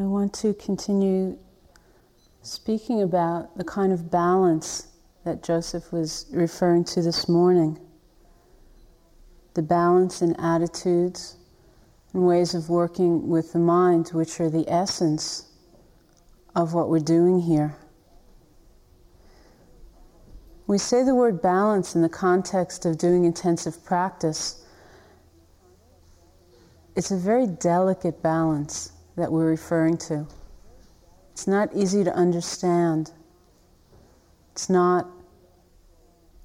I want to continue speaking about the kind of balance that Joseph was referring to this morning. The balance in attitudes and ways of working with the mind, which are the essence of what we're doing here. We say the word balance in the context of doing intensive practice. It's a very delicate balance that we're referring to. It's not easy to understand. It's not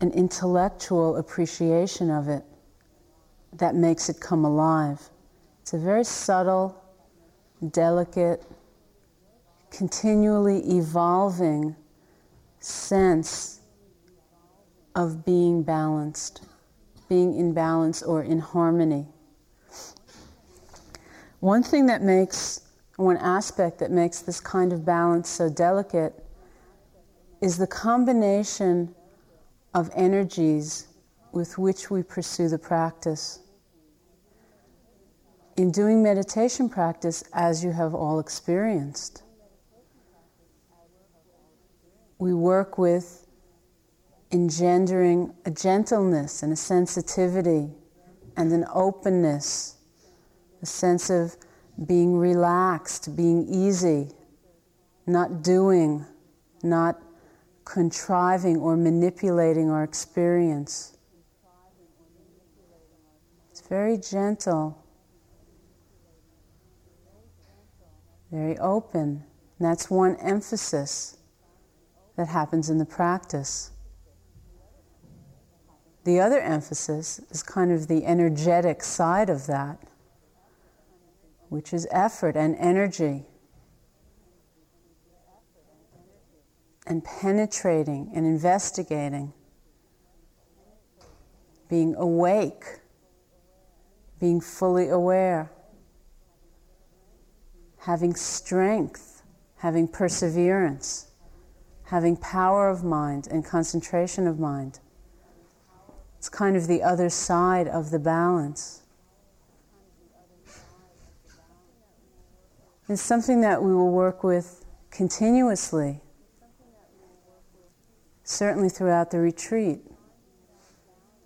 an intellectual appreciation of it that makes it come alive. It's a very subtle, delicate, continually evolving sense of being balanced, being in balance or in harmony. One thing that makes, one aspect that makes this kind of balance so delicate is the combination of energies with which we pursue the practice. In doing meditation practice, as you have all experienced, we work with engendering a gentleness and a sensitivity and an openness, a sense of being relaxed, being easy, not doing, not contriving or manipulating our experience. It's very gentle, very open. And that's one emphasis that happens in the practice. The other emphasis is kind of the energetic side of that, which is effort and energy. And penetrating and investigating, being awake, being fully aware, having strength, having perseverance, having power of mind and concentration of mind. It's kind of the other side of the balance. It's something that we will work with continuously, certainly throughout the retreat,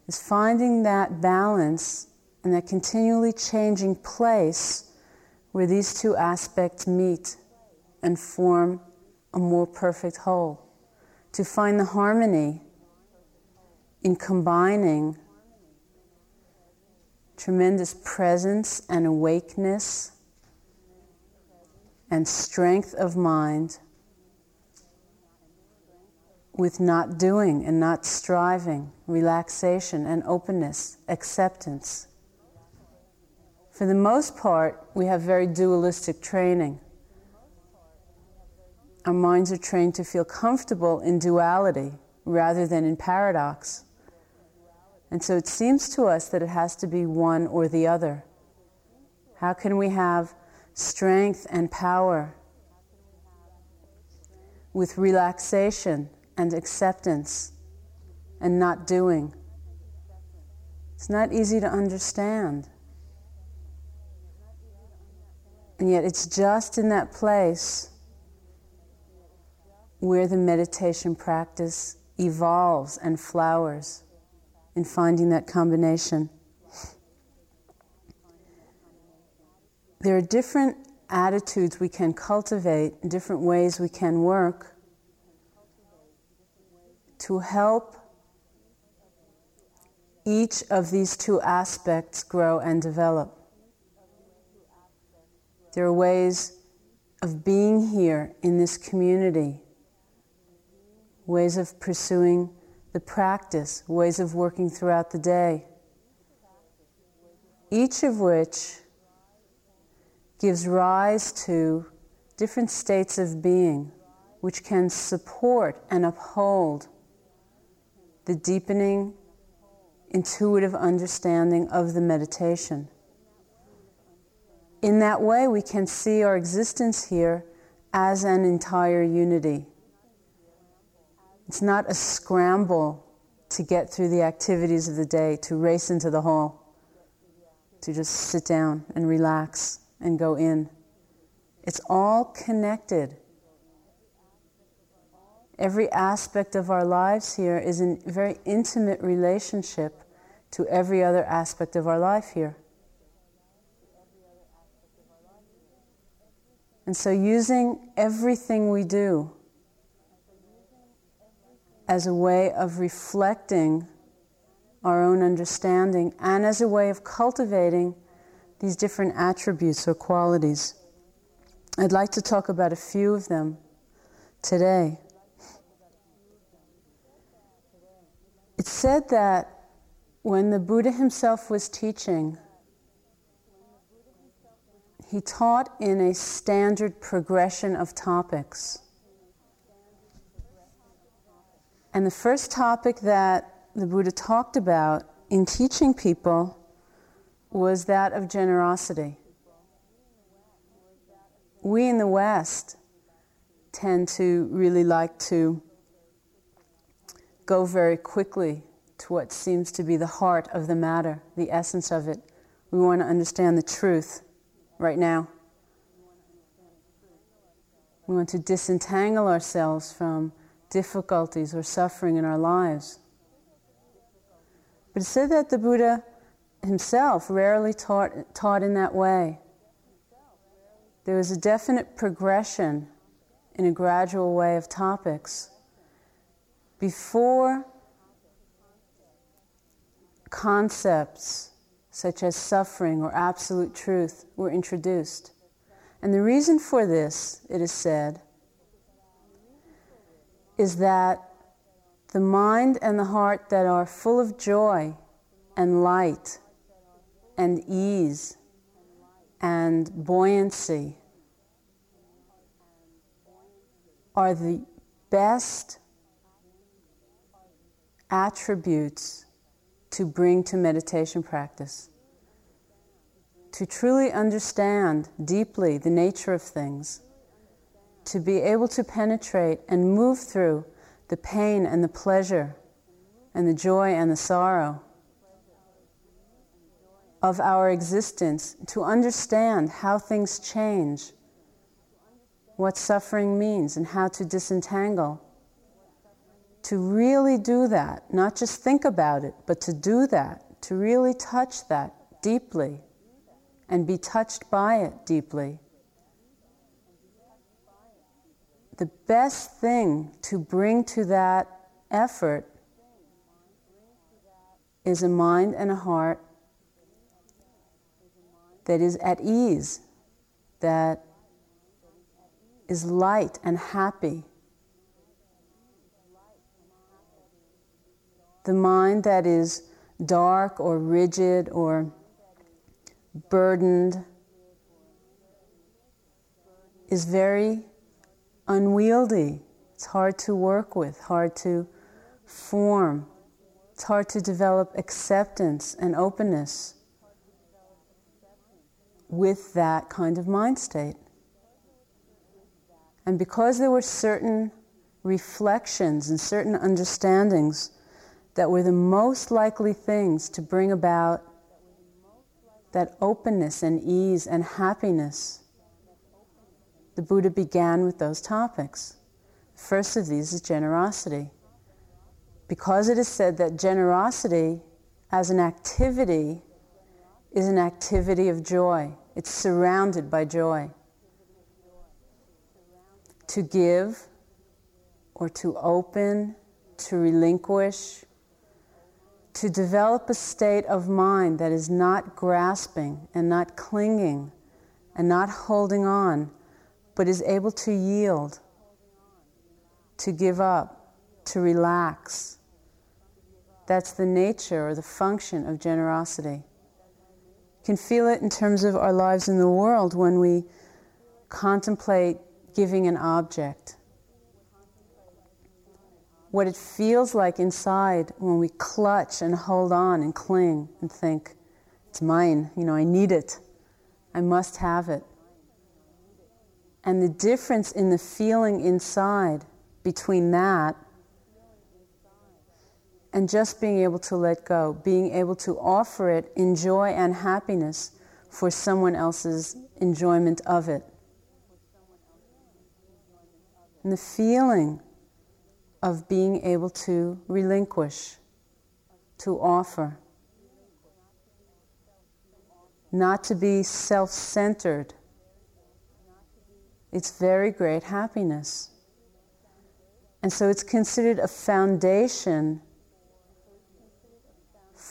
is finding that balance and that continually changing place where these two aspects meet and form a more perfect whole. To find the harmony in combining tremendous presence and awakeness and strength of mind with not doing and not striving, relaxation and openness, acceptance. For the most part, we have very dualistic training. Our minds are trained to feel comfortable in duality rather than in paradox. And so it seems to us that it has to be one or the other. How can we have strength and power with relaxation and acceptance and not doing? It's not easy to understand. And yet, it's just in that place where the meditation practice evolves and flowers in finding that combination. There are different attitudes we can cultivate, different ways we can work to help each of these two aspects grow and develop. There are ways of being here in this community, ways of pursuing the practice, ways of working throughout the day, each of which gives rise to different states of being which can support and uphold the deepening intuitive understanding of the meditation. In that way, we can see our existence here as an entire unity. It's not a scramble to get through the activities of the day, to race into the hall, to just sit down and relax and go in. It's all connected. Every aspect of our lives here is in very intimate relationship to every other aspect of our life here. And so, using everything we do as a way of reflecting our own understanding and as a way of cultivating these different attributes or qualities. I'd like to talk about a few of them today. It's said that when the Buddha himself was teaching, he taught in a standard progression of topics. And the first topic that the Buddha talked about in teaching people was that of generosity. We in the West tend to really like to go very quickly to what seems to be the heart of the matter, the essence of it. We want to understand the truth right now. We want to disentangle ourselves from difficulties or suffering in our lives. But it said that the Buddha himself rarely taught, taught in that way. There was a definite progression in a gradual way of topics. Before concepts such as suffering or absolute truth were introduced. And the reason for this, it is said, is that the mind and the heart that are full of joy and light and ease and buoyancy are the best attributes to bring to meditation practice. To truly understand deeply the nature of things, to be able to penetrate and move through the pain and the pleasure and the joy and the sorrow of our existence to understand how things change, what suffering means, and how to disentangle. To really do that, not just think about it, but to do that, to really touch that deeply and be touched by it deeply. The best thing to bring to that effort is a mind and a heart that is at ease, that is light and happy. The mind that is dark or rigid or burdened is very unwieldy. It's hard to work with, hard to form. It's hard to develop acceptance and openness with that kind of mind state. And because there were certain reflections and certain understandings that were the most likely things to bring about that openness and ease and happiness, the Buddha began with those topics. First of these is generosity. Because it is said that generosity as an activity is an activity of joy. It's surrounded by joy. To give or to open, to relinquish, to develop a state of mind that is not grasping and not clinging and not holding on, but is able to yield, to give up, to relax. That's the nature or the function of generosity can feel it in terms of our lives in the world when we contemplate giving an object. What it feels like inside when we clutch and hold on and cling and think, it's mine, you know, I need it, I must have it. And the difference in the feeling inside between that and just being able to let go, being able to offer it in joy and happiness for someone else's enjoyment of it. and the feeling of being able to relinquish, to offer, not to be self centered. It's very great happiness. And so it's considered a foundation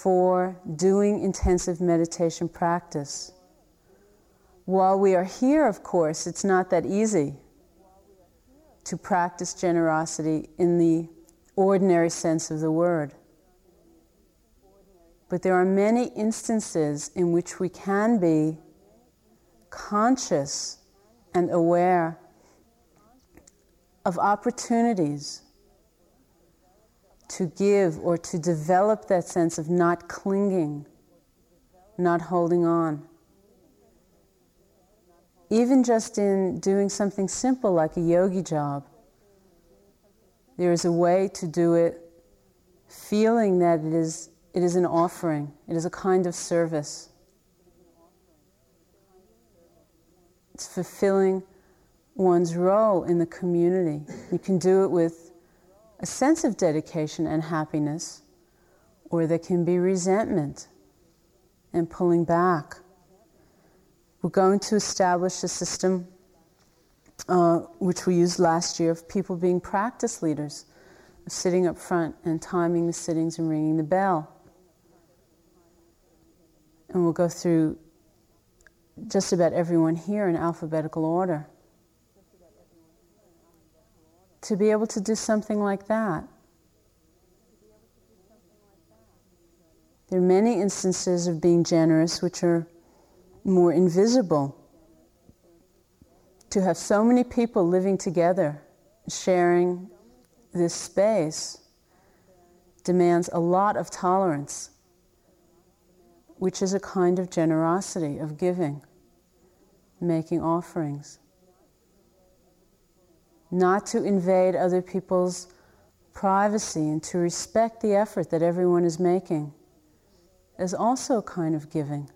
for doing intensive meditation practice. While we are here, of course, it's not that easy to practice generosity in the ordinary sense of the word. But there are many instances in which we can be conscious and aware of opportunities to give or to develop that sense of not clinging, not holding on. Even just in doing something simple like a yogi job, there is a way to do it feeling that it is, it is an offering, it is a kind of service. It's fulfilling one's role in the community. You can do it with a sense of dedication and happiness, or there can be resentment and pulling back. We're going to establish a system uh, which we used last year of people being practice leaders, sitting up front and timing the sittings and ringing the bell. And we'll go through just about everyone here in alphabetical order to be able to do something like that. There are many instances of being generous which are more invisible. To have so many people living together, sharing this space, demands a lot of tolerance, which is a kind of generosity, of giving, making offerings not to invade other people's privacy and to respect the effort that everyone is making is also a kind of giving.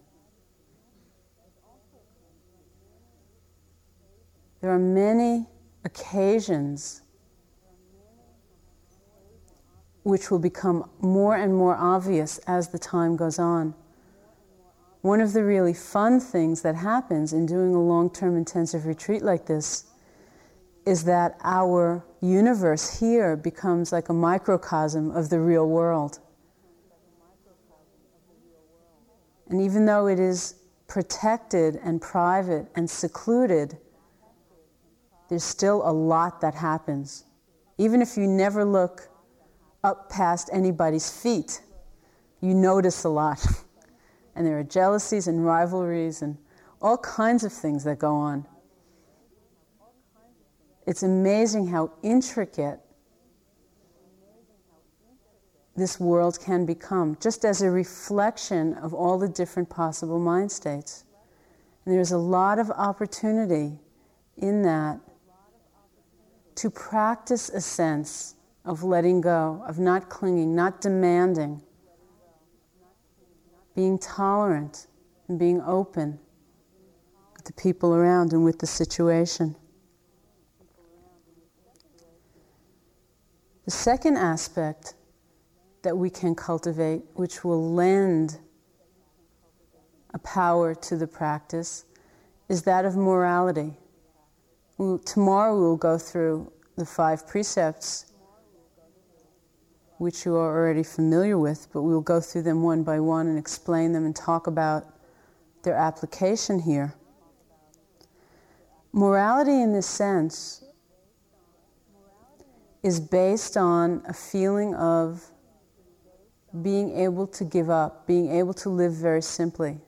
There are many occasions which will become more and more obvious as the time goes on. One of the really fun things that happens in doing a long term intensive retreat like this is that our universe here becomes like a microcosm of the real world. And even though it is protected and private and secluded, there's still a lot that happens. Even if you never look up past anybody's feet, you notice a lot. and there are jealousies and rivalries and all kinds of things that go on. It's amazing how intricate this world can become, just as a reflection of all the different possible mind states. And there's a lot of opportunity in that to practice a sense of letting go, of not clinging, not demanding, being tolerant and being open with the people around and with the situation. The second aspect that we can cultivate, which will lend a power to the practice, is that of morality. Tomorrow we will go through the five precepts, which you are already familiar with, but we will go through them one by one and explain them and talk about their application here. Morality, in this sense, is based on a feeling of being able to give up, being able to live very simply.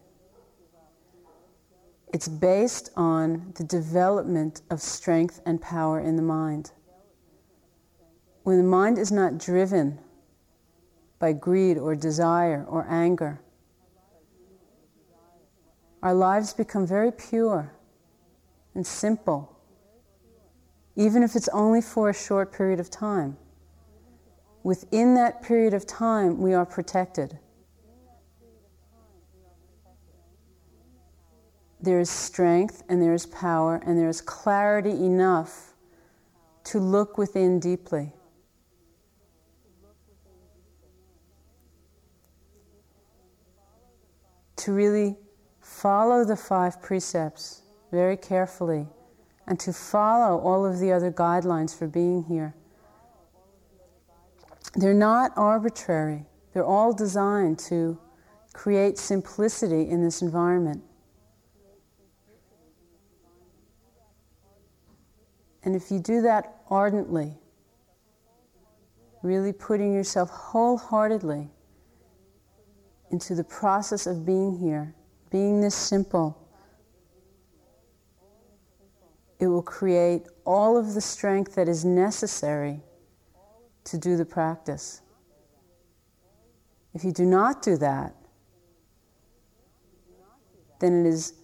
It's based on the development of strength and power in the mind. When the mind is not driven by greed or desire or anger, our lives become very pure and simple even if it's only for a short period of time. Within that period of time, we are protected. There is strength and there is power and there is clarity enough to look within deeply. To really follow the five precepts very carefully and to follow all of the other guidelines for being here. They're not arbitrary, they're all designed to create simplicity in this environment. And if you do that ardently, really putting yourself wholeheartedly into the process of being here, being this simple, it will create all of the strength that is necessary to do the practice. If you do not do that, then it is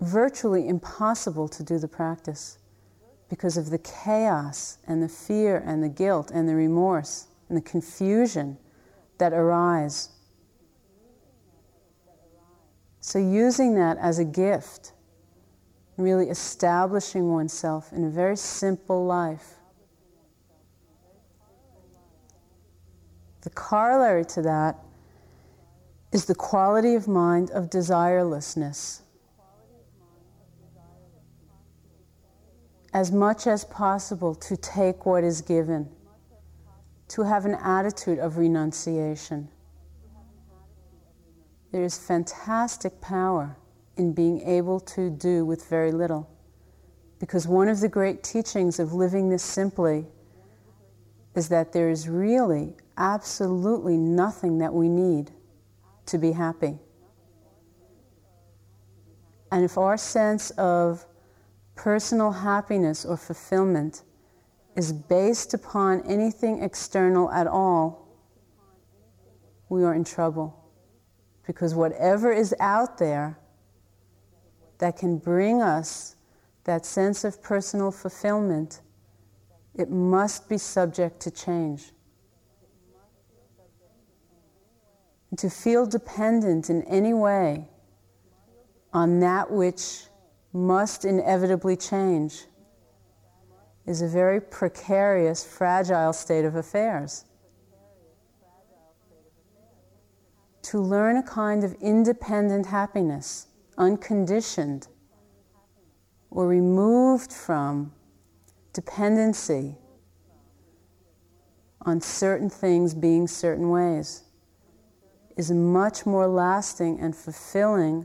virtually impossible to do the practice because of the chaos and the fear and the guilt and the remorse and the confusion that arise. So, using that as a gift, really establishing oneself in a very simple life. The corollary to that is the quality of mind of desirelessness. as much as possible to take what is given, to have an attitude of renunciation. There is fantastic power in being able to do with very little. Because one of the great teachings of living this simply is that there is really absolutely nothing that we need to be happy. And if our sense of personal happiness or fulfillment is based upon anything external at all, we are in trouble. Because whatever is out there that can bring us that sense of personal fulfillment, it must be subject to change. And to feel dependent in any way on that which must inevitably change is a very precarious, fragile state of affairs. To learn a kind of independent happiness, unconditioned, or removed from dependency on certain things being certain ways, is a much more lasting and fulfilling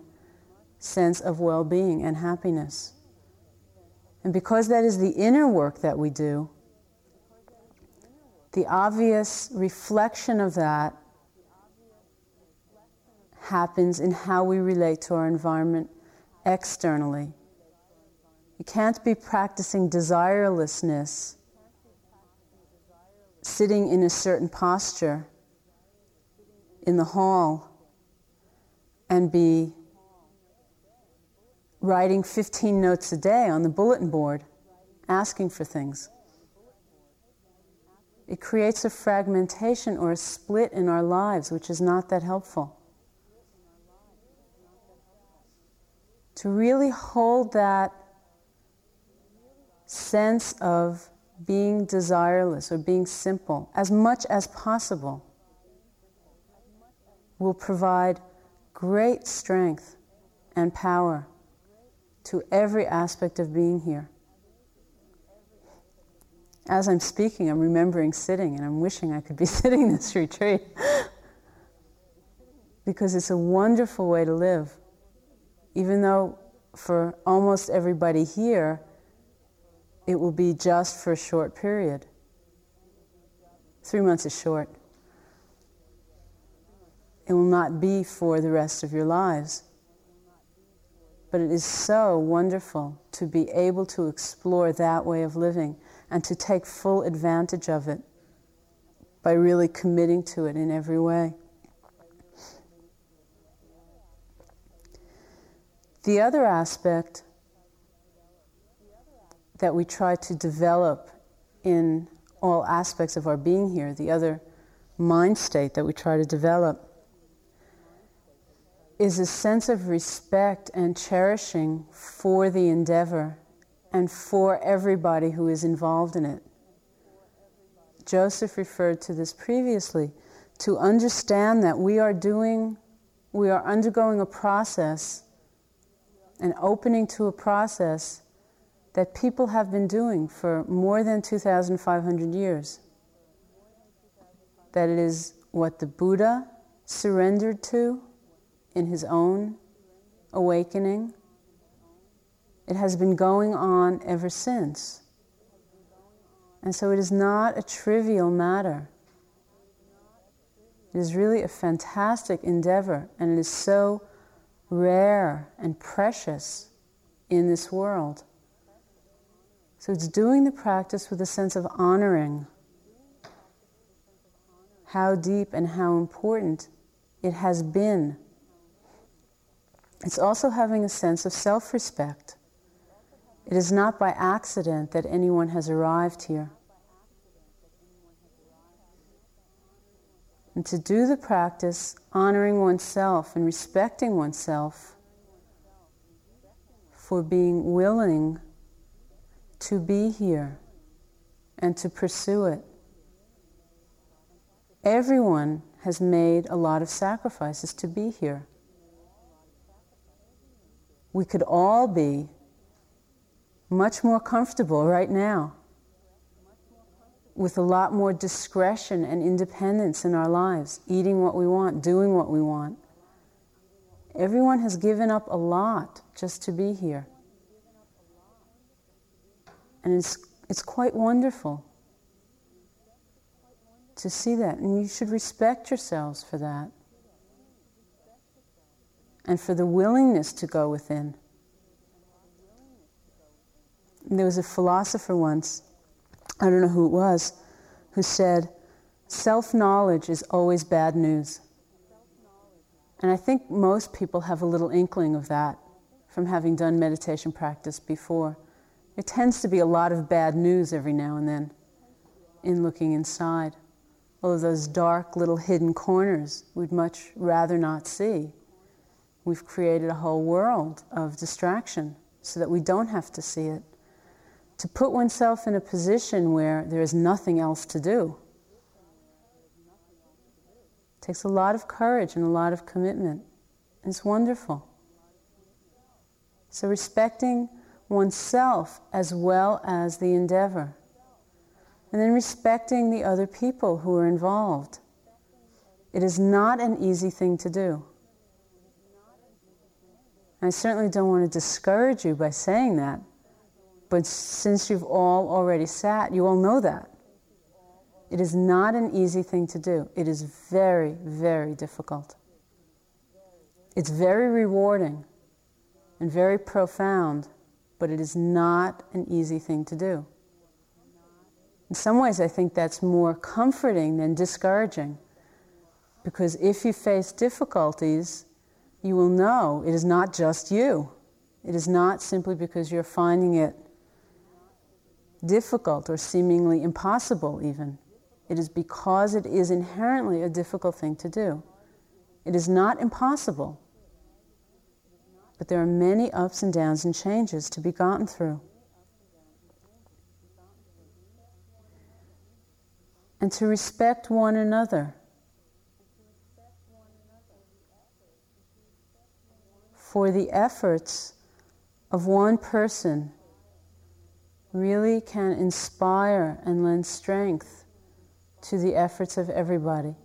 sense of well being and happiness. And because that is the inner work that we do, the obvious reflection of that happens in how we relate to our environment externally. You can't be practicing desirelessness, sitting in a certain posture in the hall, and be writing 15 notes a day on the bulletin board, asking for things. It creates a fragmentation or a split in our lives, which is not that helpful. To really hold that sense of being desireless or being simple as much as possible will provide great strength and power to every aspect of being here. As I'm speaking, I'm remembering sitting, and I'm wishing I could be sitting this retreat because it's a wonderful way to live. Even though for almost everybody here, it will be just for a short period. Three months is short. It will not be for the rest of your lives. But it is so wonderful to be able to explore that way of living and to take full advantage of it by really committing to it in every way. The other aspect that we try to develop in all aspects of our being here, the other mind state that we try to develop, is a sense of respect and cherishing for the endeavor and for everybody who is involved in it. Joseph referred to this previously to understand that we are doing, we are undergoing a process, an opening to a process that people have been doing for more than 2,500 years. That it is what the Buddha surrendered to in his own awakening. It has been going on ever since. And so it is not a trivial matter. It is really a fantastic endeavor, and it is so rare and precious in this world. So it's doing the practice with a sense of honoring how deep and how important it has been. It's also having a sense of self respect. It is not by accident that anyone has arrived here. And to do the practice, honoring oneself and respecting oneself for being willing to be here and to pursue it. Everyone has made a lot of sacrifices to be here. We could all be much more comfortable right now with a lot more discretion and independence in our lives, eating what we want, doing what we want. Everyone has given up a lot just to be here. And it's, it's quite wonderful to see that. And you should respect yourselves for that and for the willingness to go within. And there was a philosopher once, I don't know who it was, who said, Self knowledge is always bad news. And I think most people have a little inkling of that from having done meditation practice before. There tends to be a lot of bad news every now and then in looking inside. All of those dark little hidden corners we'd much rather not see. We've created a whole world of distraction so that we don't have to see it. To put oneself in a position where there is nothing else to do It takes a lot of courage and a lot of commitment. It's wonderful. So, respecting oneself as well as the endeavor. And then respecting the other people who are involved. It is not an easy thing to do. I certainly don't want to discourage you by saying that, but since you've all already sat, you all know that. It is not an easy thing to do. It is very, very difficult. It's very rewarding and very profound, but it is not an easy thing to do. In some ways, I think that's more comforting than discouraging. Because if you face difficulties, you will know it is not just you. It is not simply because you're finding it difficult or seemingly impossible, even. It is because it is inherently a difficult thing to do. It is not impossible. But there are many ups and downs and changes to be gotten through. And to respect one another. For the efforts of one person really can inspire and lend strength to the efforts of everybody.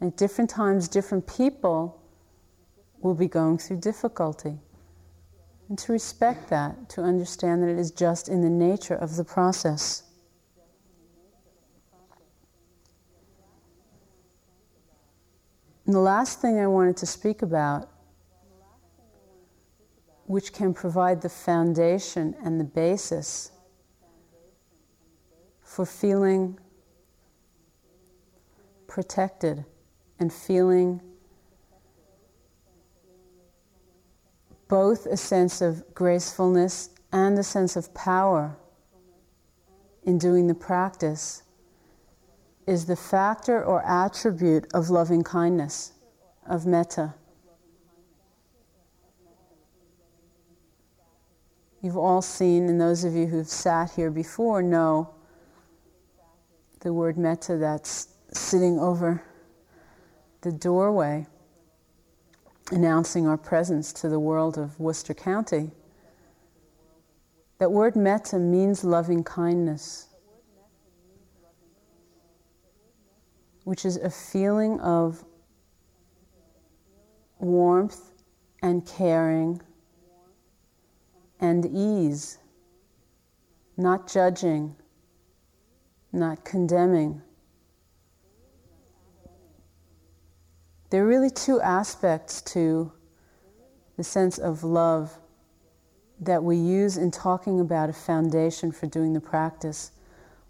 At different times, different people will be going through difficulty. And to respect that, to understand that it is just in the nature of the process. And the last thing I wanted to speak about, which can provide the foundation and the basis for feeling protected and feeling both a sense of gracefulness and a sense of power in doing the practice is the factor or attribute of loving kindness, of metta. You've all seen, and those of you who've sat here before know the word metta that's sitting over the doorway, announcing our presence to the world of Worcester County. That word metta means loving kindness, which is a feeling of warmth and caring and ease, not judging, not condemning. There are really two aspects to the sense of love that we use in talking about a foundation for doing the practice.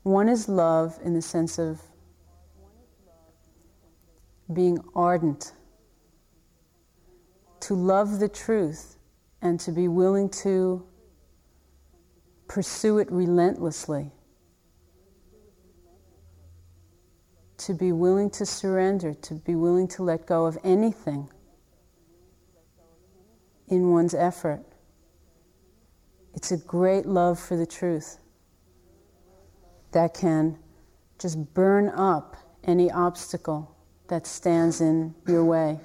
One is love in the sense of being ardent, to love the truth and to be willing to pursue it relentlessly, to be willing to surrender, to be willing to let go of anything in one's effort. It's a great love for the truth that can just burn up any obstacle that stands in your way.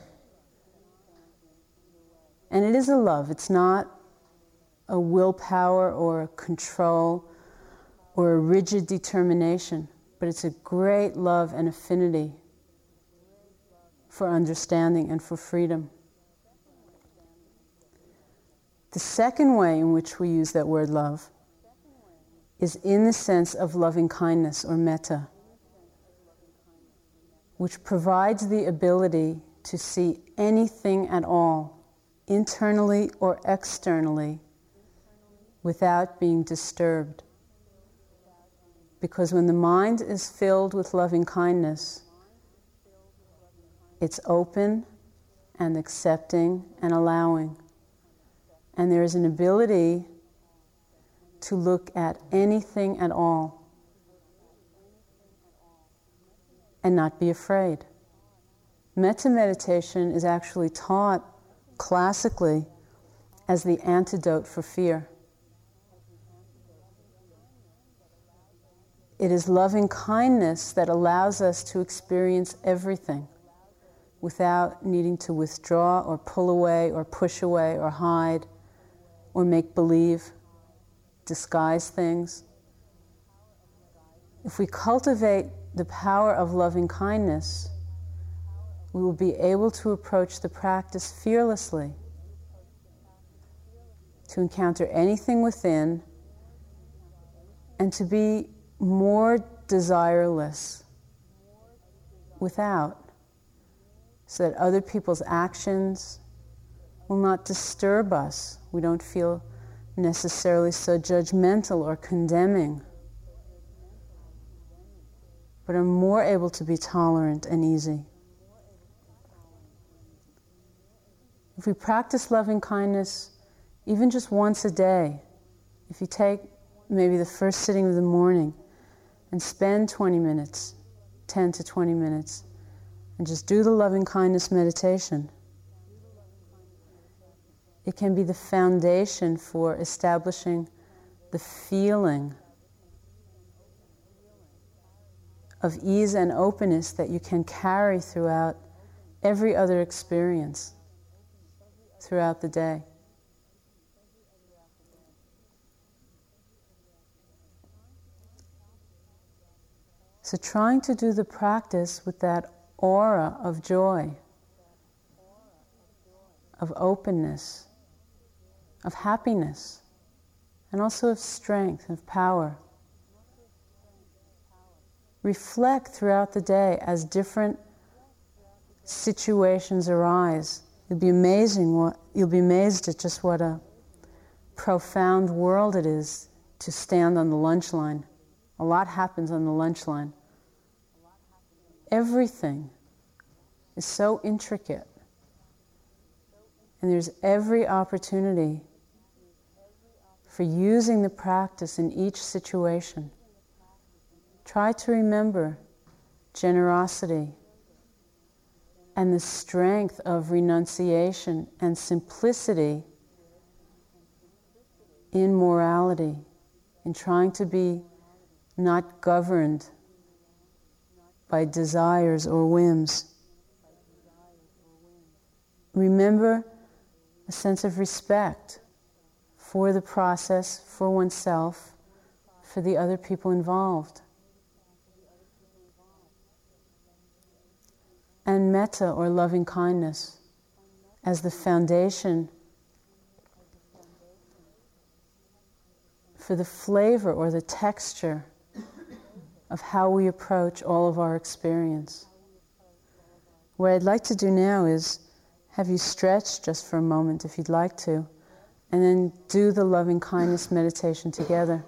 And it is a love, it's not a willpower or a control or a rigid determination, but it's a great love and affinity for understanding and for freedom. The second way in which we use that word love is in the sense of loving kindness or metta, which provides the ability to see anything at all internally or externally, without being disturbed. Because when the mind is filled with loving kindness, it's open and accepting and allowing. And there is an ability to look at anything at all and not be afraid. Metta meditation is actually taught classically as the antidote for fear. It is loving kindness that allows us to experience everything without needing to withdraw or pull away or push away or hide or make believe, disguise things. If we cultivate the power of loving kindness, we will be able to approach the practice fearlessly, to encounter anything within, and to be more desireless without, so that other people's actions will not disturb us. We don't feel necessarily so judgmental or condemning, but are more able to be tolerant and easy. If we practice loving kindness even just once a day, if you take maybe the first sitting of the morning and spend 20 minutes, 10 to 20 minutes, and just do the loving kindness meditation, it can be the foundation for establishing the feeling of ease and openness that you can carry throughout every other experience throughout the day. So, trying to do the practice with that aura of joy, of openness, of happiness, and also of strength, of power. Reflect throughout the day as different situations arise You'll be amazing what you'll be amazed at just what a profound world it is to stand on the lunch line. A lot happens on the lunch line. Everything is so intricate. And there's every opportunity for using the practice in each situation. Try to remember generosity and the strength of renunciation and simplicity in morality, in trying to be not governed by desires or whims. Remember a sense of respect for the process, for oneself, for the other people involved. And metta or loving kindness as the foundation for the flavor or the texture of how we approach all of our experience. What I'd like to do now is have you stretch just for a moment if you'd like to, and then do the loving kindness meditation together.